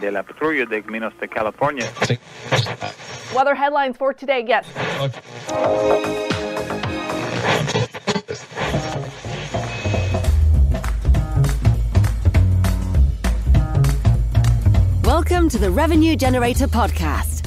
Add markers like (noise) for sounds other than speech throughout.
De la patrulla de Caminos de California. Weather headlines for today. Yes. Welcome to the Revenue Generator Podcast,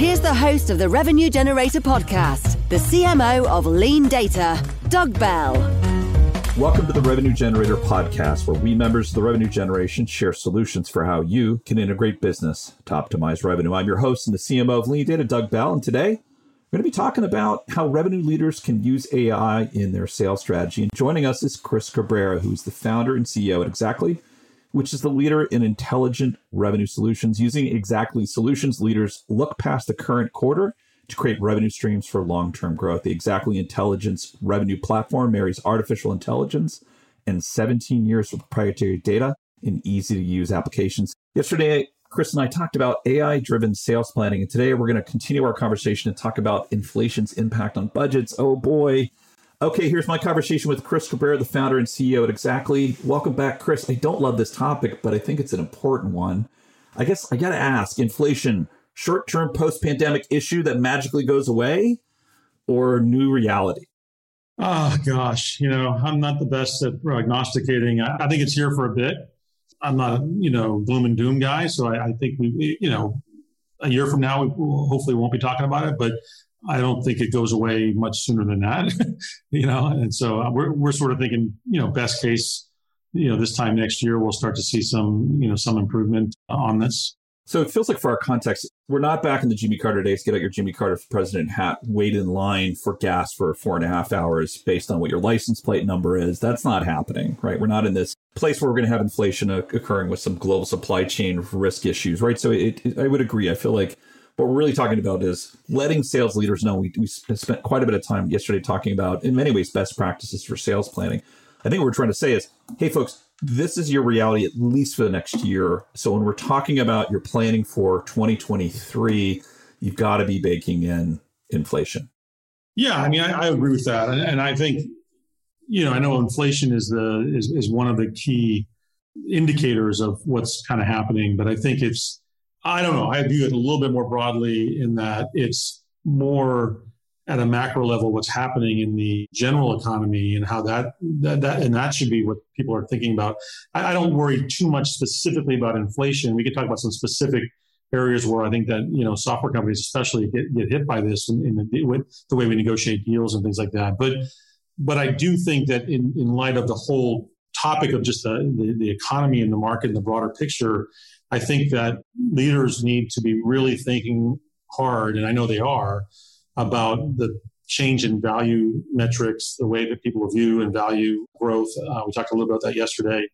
Here's the host of the Revenue Generator podcast, the CMO of Lean Data, Doug Bell. Welcome to the Revenue Generator podcast, where we members of the revenue generation share solutions for how you can integrate business to optimize revenue. I'm your host and the CMO of Lean Data, Doug Bell, and today we're going to be talking about how revenue leaders can use AI in their sales strategy. And joining us is Chris Cabrera, who's the founder and CEO at Xactly which is the leader in intelligent revenue solutions. Using Xactly solutions, leaders look past the current quarter to create revenue streams for long term growth. The Xactly Intelligence revenue platform marries artificial intelligence and 17 years of proprietary data in easy to use applications. Yesterday, Chris and I talked about AI driven sales planning, and today we're going to continue our conversation and talk about inflation's impact on budgets. Oh boy, Okay, here's my conversation with Chris Cabrera, the founder and CEO at Xactly. Welcome back, Chris. I don't love this topic, but I think it's an important one. I guess I got to ask inflation, short term post pandemic issue that magically goes away or new reality? Oh, gosh. You know, I'm not the best at prognosticating. I, I think it's here for a bit. I'm not, a, you know, gloom and doom guy. So I, I think we, you know, a year from now, we hopefully won't be talking about it. But I don't think it goes away much sooner than that, (laughs) you know. And so uh, we're we're sort of thinking, you know, best case, you know, this time next year we'll start to see some, you know, some improvement on this. So it feels like for our context, we're not back in the Jimmy Carter days. Get out your Jimmy Carter president hat, wait in line for gas for four and a half hours based on what your license plate number is. That's not happening, right? We're not in this place where we're going to have inflation occurring with some global supply chain risk issues, right? So it, it, I would agree. I feel like what we're really talking about is letting sales leaders know. We, we spent quite a bit of time yesterday talking about, in many ways, best practices for sales planning. I think what we're trying to say is, hey, folks, this is your reality at least for the next year. So when we're talking about your planning for 2023, you've got to be baking in inflation. Yeah, I mean, I, I agree with that, and, and I think, you know, I know inflation is the is, is one of the key indicators of what's kind of happening, but I think it's I don't know. I view it a little bit more broadly in that it's more at a macro level what's happening in the general economy and how that that, that and that should be what people are thinking about. I, I, don't worry too much specifically about inflation. We could talk about some specific areas where I think that you know software companies especially get, get hit by this in, in the, with the way we negotiate deals and things like that. But but I do think that in, in light of the whole topic of just the, the, the economy and the market and the broader picture, I think that leaders need to be really thinking hard, and I know they are, about the change in value metrics, the way that people view and value growth. Uh, we talked a little about that yesterday.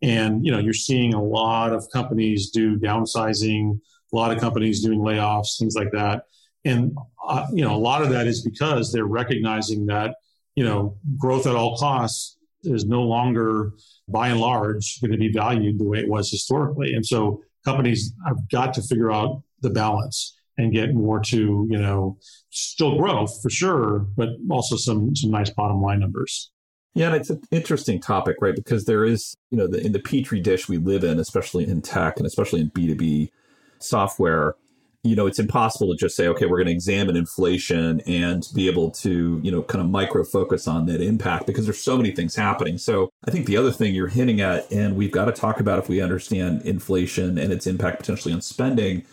And you know, you're seeing a lot of companies do downsizing, a lot of companies doing layoffs, things like that. And uh, you know, a lot of that is because they're recognizing that you know growth at all costs is no longer, by and large, going to be valued the way it was historically. And so companies have got to figure out the balance and get more to, you know, still growth for sure, but also some some nice bottom line numbers. Yeah, and it's an interesting topic, right? Because there is, you know, the, in the petri dish we live in, especially in tech and especially in B2B software, you know, it's impossible to just say, okay, we're going to examine inflation and be able to, you know, kind of micro focus on that impact because there's so many things happening. So I think the other thing you're hinting at, and we've got to talk about if we understand inflation and its impact potentially on spending,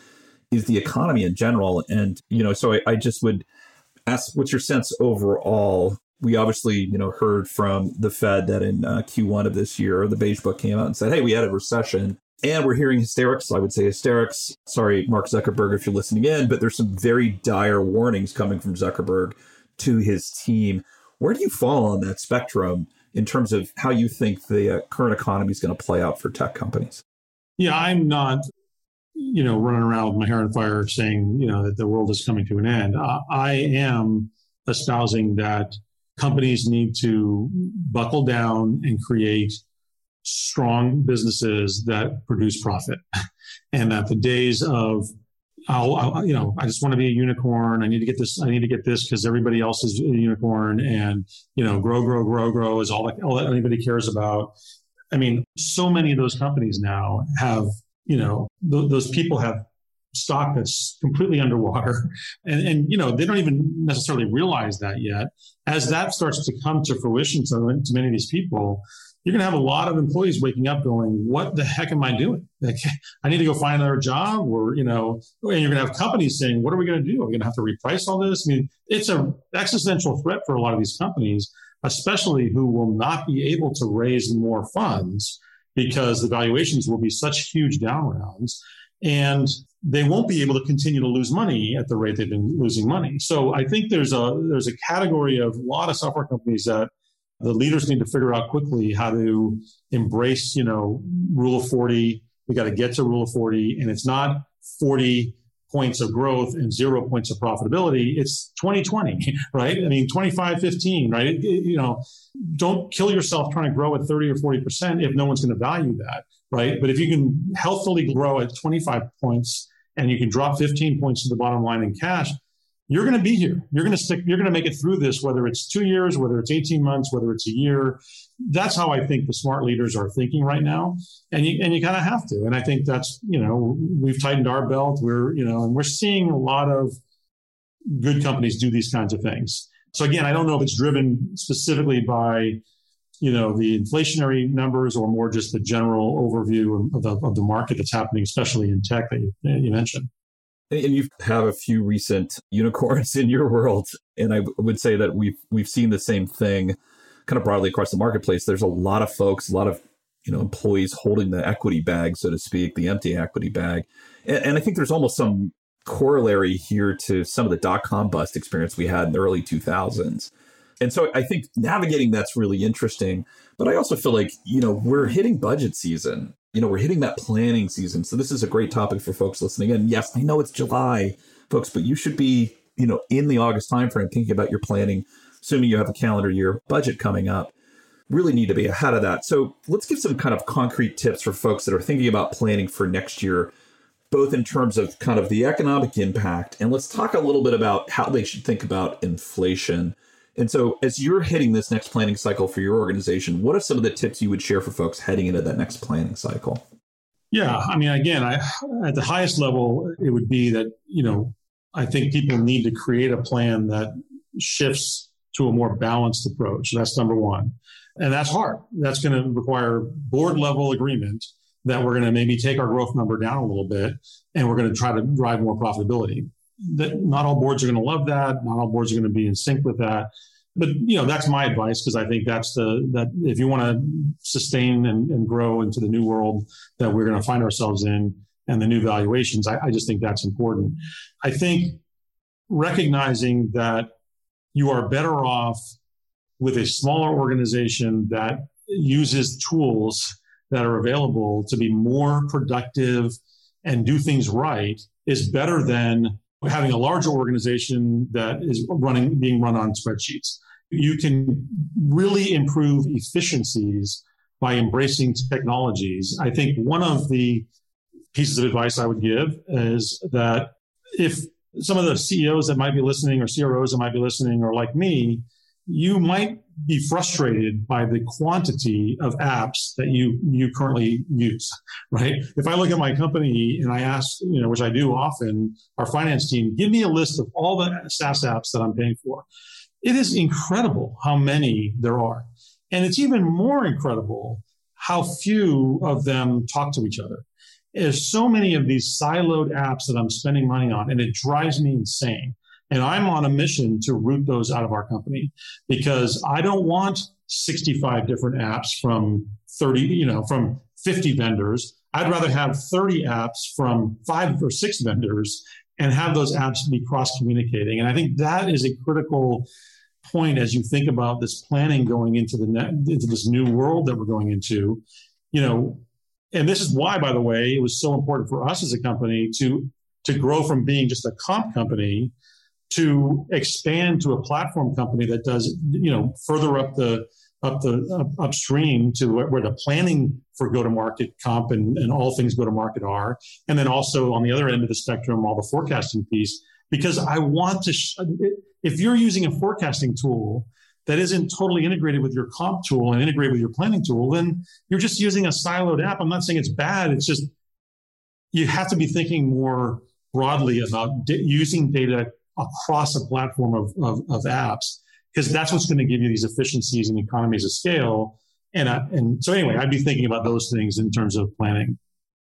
is the economy in general. And, you know, so I, I just would ask what's your sense overall? We obviously, you know, heard from the Fed that in uh, Q1 of this year, the Beige Book came out and said, hey, we had a recession and we're hearing hysterics. I would say hysterics. Sorry, Mark Zuckerberg, if you're listening in, but there's some very dire warnings coming from Zuckerberg to his team. Where do you fall on that spectrum in terms of how you think the uh, current economy is going to play out for tech companies? Yeah, I'm not you know, running around with my hair on fire saying, you know, that the world is coming to an end. I, I am espousing that companies need to buckle down and create strong businesses that produce profit (laughs) and that the days of I'll, I'll, you know, I just want to be a unicorn. I need to get this. I need to get this because everybody else is a unicorn, and you know, grow, grow, grow, grow is all that, all that anybody cares about. I mean, so many of those companies now have, you know, th- those people have stock that's completely underwater, (laughs) and and you know, they don't even necessarily realize that yet. As that starts to come to fruition to, to many of these people, you're going to have a lot of employees waking up going, what the heck am I doing? Like, (laughs) I need to go find another job or, you know, and you're going to have companies saying, what are we going to do? Are we going to have to reprice all this? I mean, it's an existential threat for a lot of these companies, especially who will not be able to raise more funds because the valuations will be such huge down rounds and they won't be able to continue to lose money at the rate they've been losing money. So I think there's a, there's a category of a lot of software companies that the leaders need to figure out quickly how to embrace, you know, rule of 40. We got to get to rule of 40 and it's not 40 points of growth and zero points of profitability. It's 2020, (laughs) right? I mean, 25, 15, right? It, it, you know, don't kill yourself trying to grow at 30 or 40% if no one's going to value that, right? But if you can healthily grow at 25 points and you can drop 15 points to the bottom line in cash, you're going to be here. You're going to stick, you're going to make it through this, whether it's two years, whether it's 18 months, whether it's a year. That's how I think the smart leaders are thinking right now. And you, and you kind of have to. And I think that's, you know, we've tightened our belt. We're, you know, and we're seeing a lot of good companies do these kinds of things. So again, I don't know if it's driven specifically by, you know, the inflationary numbers or more just the general overview of the, of the market that's happening, especially in tech that you, you mentioned. And you have a few recent unicorns (laughs) in your world, and I would say that we've we've seen the same thing, kind of broadly across the marketplace. There's a lot of folks, a lot of you know employees holding the equity bag, so to speak, the empty equity bag, and, and I think there's almost some corollary here to some of the dot com bust experience we had in the early 2000s. And so I think navigating that's really interesting. But I also feel like, you know, we're hitting budget season you know, we're hitting that planning season. So this is a great topic for folks listening. And yes, I know it's July, folks, but you should be, you know, in the August timeframe thinking about your planning, assuming you have a calendar year budget coming up. Really need to be ahead of that. So let's give some kind of concrete tips for folks that are thinking about planning for next year, both in terms of kind of the economic impact, and let's talk a little bit about how they should think about inflation and so, as you're hitting this next planning cycle for your organization, what are some of the tips you would share for folks heading into that next planning cycle? Yeah, I mean, again, I, at the highest level, it would be that you know I think people need to create a plan that shifts to a more balanced approach. That's number one, and that's hard. That's going to require board level agreement that we're going to maybe take our growth number down a little bit, and we're going to try to drive more profitability that not all boards are going to love that. Not all boards are going to be in sync with that. But you know, that's my advice because I think that's the that if you want to sustain and, and grow into the new world that we're going to find ourselves in and the new valuations, I, I just think that's important. I think recognizing that you are better off with a smaller organization that uses tools that are available to be more productive and do things right is better than having a larger organization that is running being run on spreadsheets. You can really improve efficiencies by embracing technologies. I think one of the pieces of advice I would give is that if some of the CEOs that might be listening or CROs that might be listening are like me, you might be frustrated by the quantity of apps that you you currently use right? If i look at my company and i ask you know which i do often our finance team give me a list of all the saas apps that i'm paying for. It is incredible how many there are. And it's even more incredible how few of them talk to each other. There's so many of these siloed apps that i'm spending money on and it drives me insane and I'm on a mission to root those out of our company because I don't want 65 different apps from 30, you know, from 50 vendors. I'd rather have 30 apps from five or six vendors and have those apps be cross communicating. And I think that is a critical point as you think about this planning going into the net, into this new world that we're going into. You know, And this is why, by the way, it was so important for us as a company to to grow from being just a comp company to expand to a platform company that does, you know, further up the up the up, upstream to where the planning for go to market comp and, and all things go to market are, and then also on the other end of the spectrum, all the forecasting piece. Because I want to, sh- if you're using a forecasting tool that isn't totally integrated with your comp tool and integrated with your planning tool, then you're just using a siloed app. I'm not saying it's bad. It's just you have to be thinking more broadly about d- using data across a platform of, of, of apps because that's what's going to give you these efficiencies and economies of scale. And uh, and so anyway, I'd be thinking about those things in terms of planning.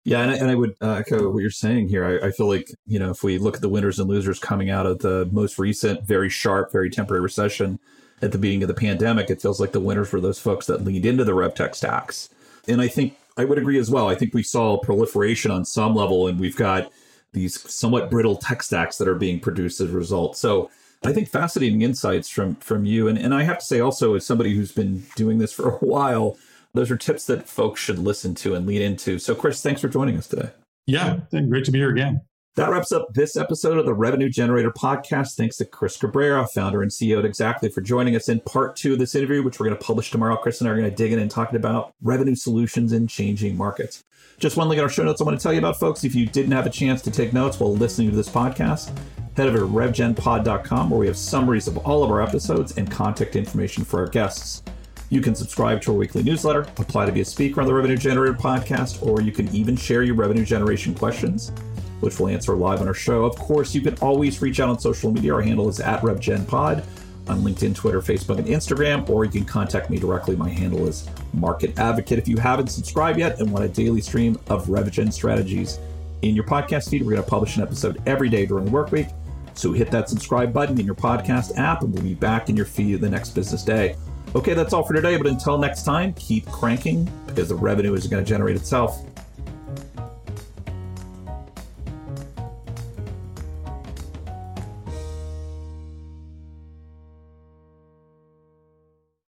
Yeah, and I, and I would uh, echo what you're saying here. I, I, feel like you know if we look at the winners and losers coming out of the most recent, very sharp, very temporary recession at the beginning of the pandemic, it feels like the winners were those folks that leaned into the RevTech stacks. And I think I would agree as well. I think we saw proliferation on some level, and we've got these somewhat brittle tech stacks that are being produced as a result. So I think fascinating insights from from you. And and I have to say also as somebody who's been doing this for (laughs) a while, those are tips that folks should listen to and lead into. So Chris, thanks for joining us today. Yeah, great to be here again. That wraps up this episode of the Revenue Generator podcast. Thanks to Chris Cabrera, founder and CEO at Xactly, for joining us in part two of this interview, which we're going to publish tomorrow. Chris and I are going to dig in and talking about revenue solutions in changing markets. Just one link in our show notes I want to tell you about, folks. If you didn't have a chance to take notes while listening to this podcast, head over to revgenpod.com where we have summaries of all of our episodes and contact information for our guests. You can subscribe to our weekly newsletter, apply to be a speaker on the Revenue Generator podcast, or you can even share your revenue generation questions, which we'll answer live on our show. Of course, you can always reach out on social media. Our handle is at RevGenPod on LinkedIn, Twitter, Facebook, and Instagram, or you can contact me directly. My handle is Market Advocate. If you haven't subscribed yet and want a daily stream of RevGen strategies in your podcast feed, we're going to publish an episode every day during the work week. So hit that subscribe button in your podcast app, and we'll be back in your feed the next business day. Okay, that's all for today. But until next time, keep cranking because the revenue is going to generate itself.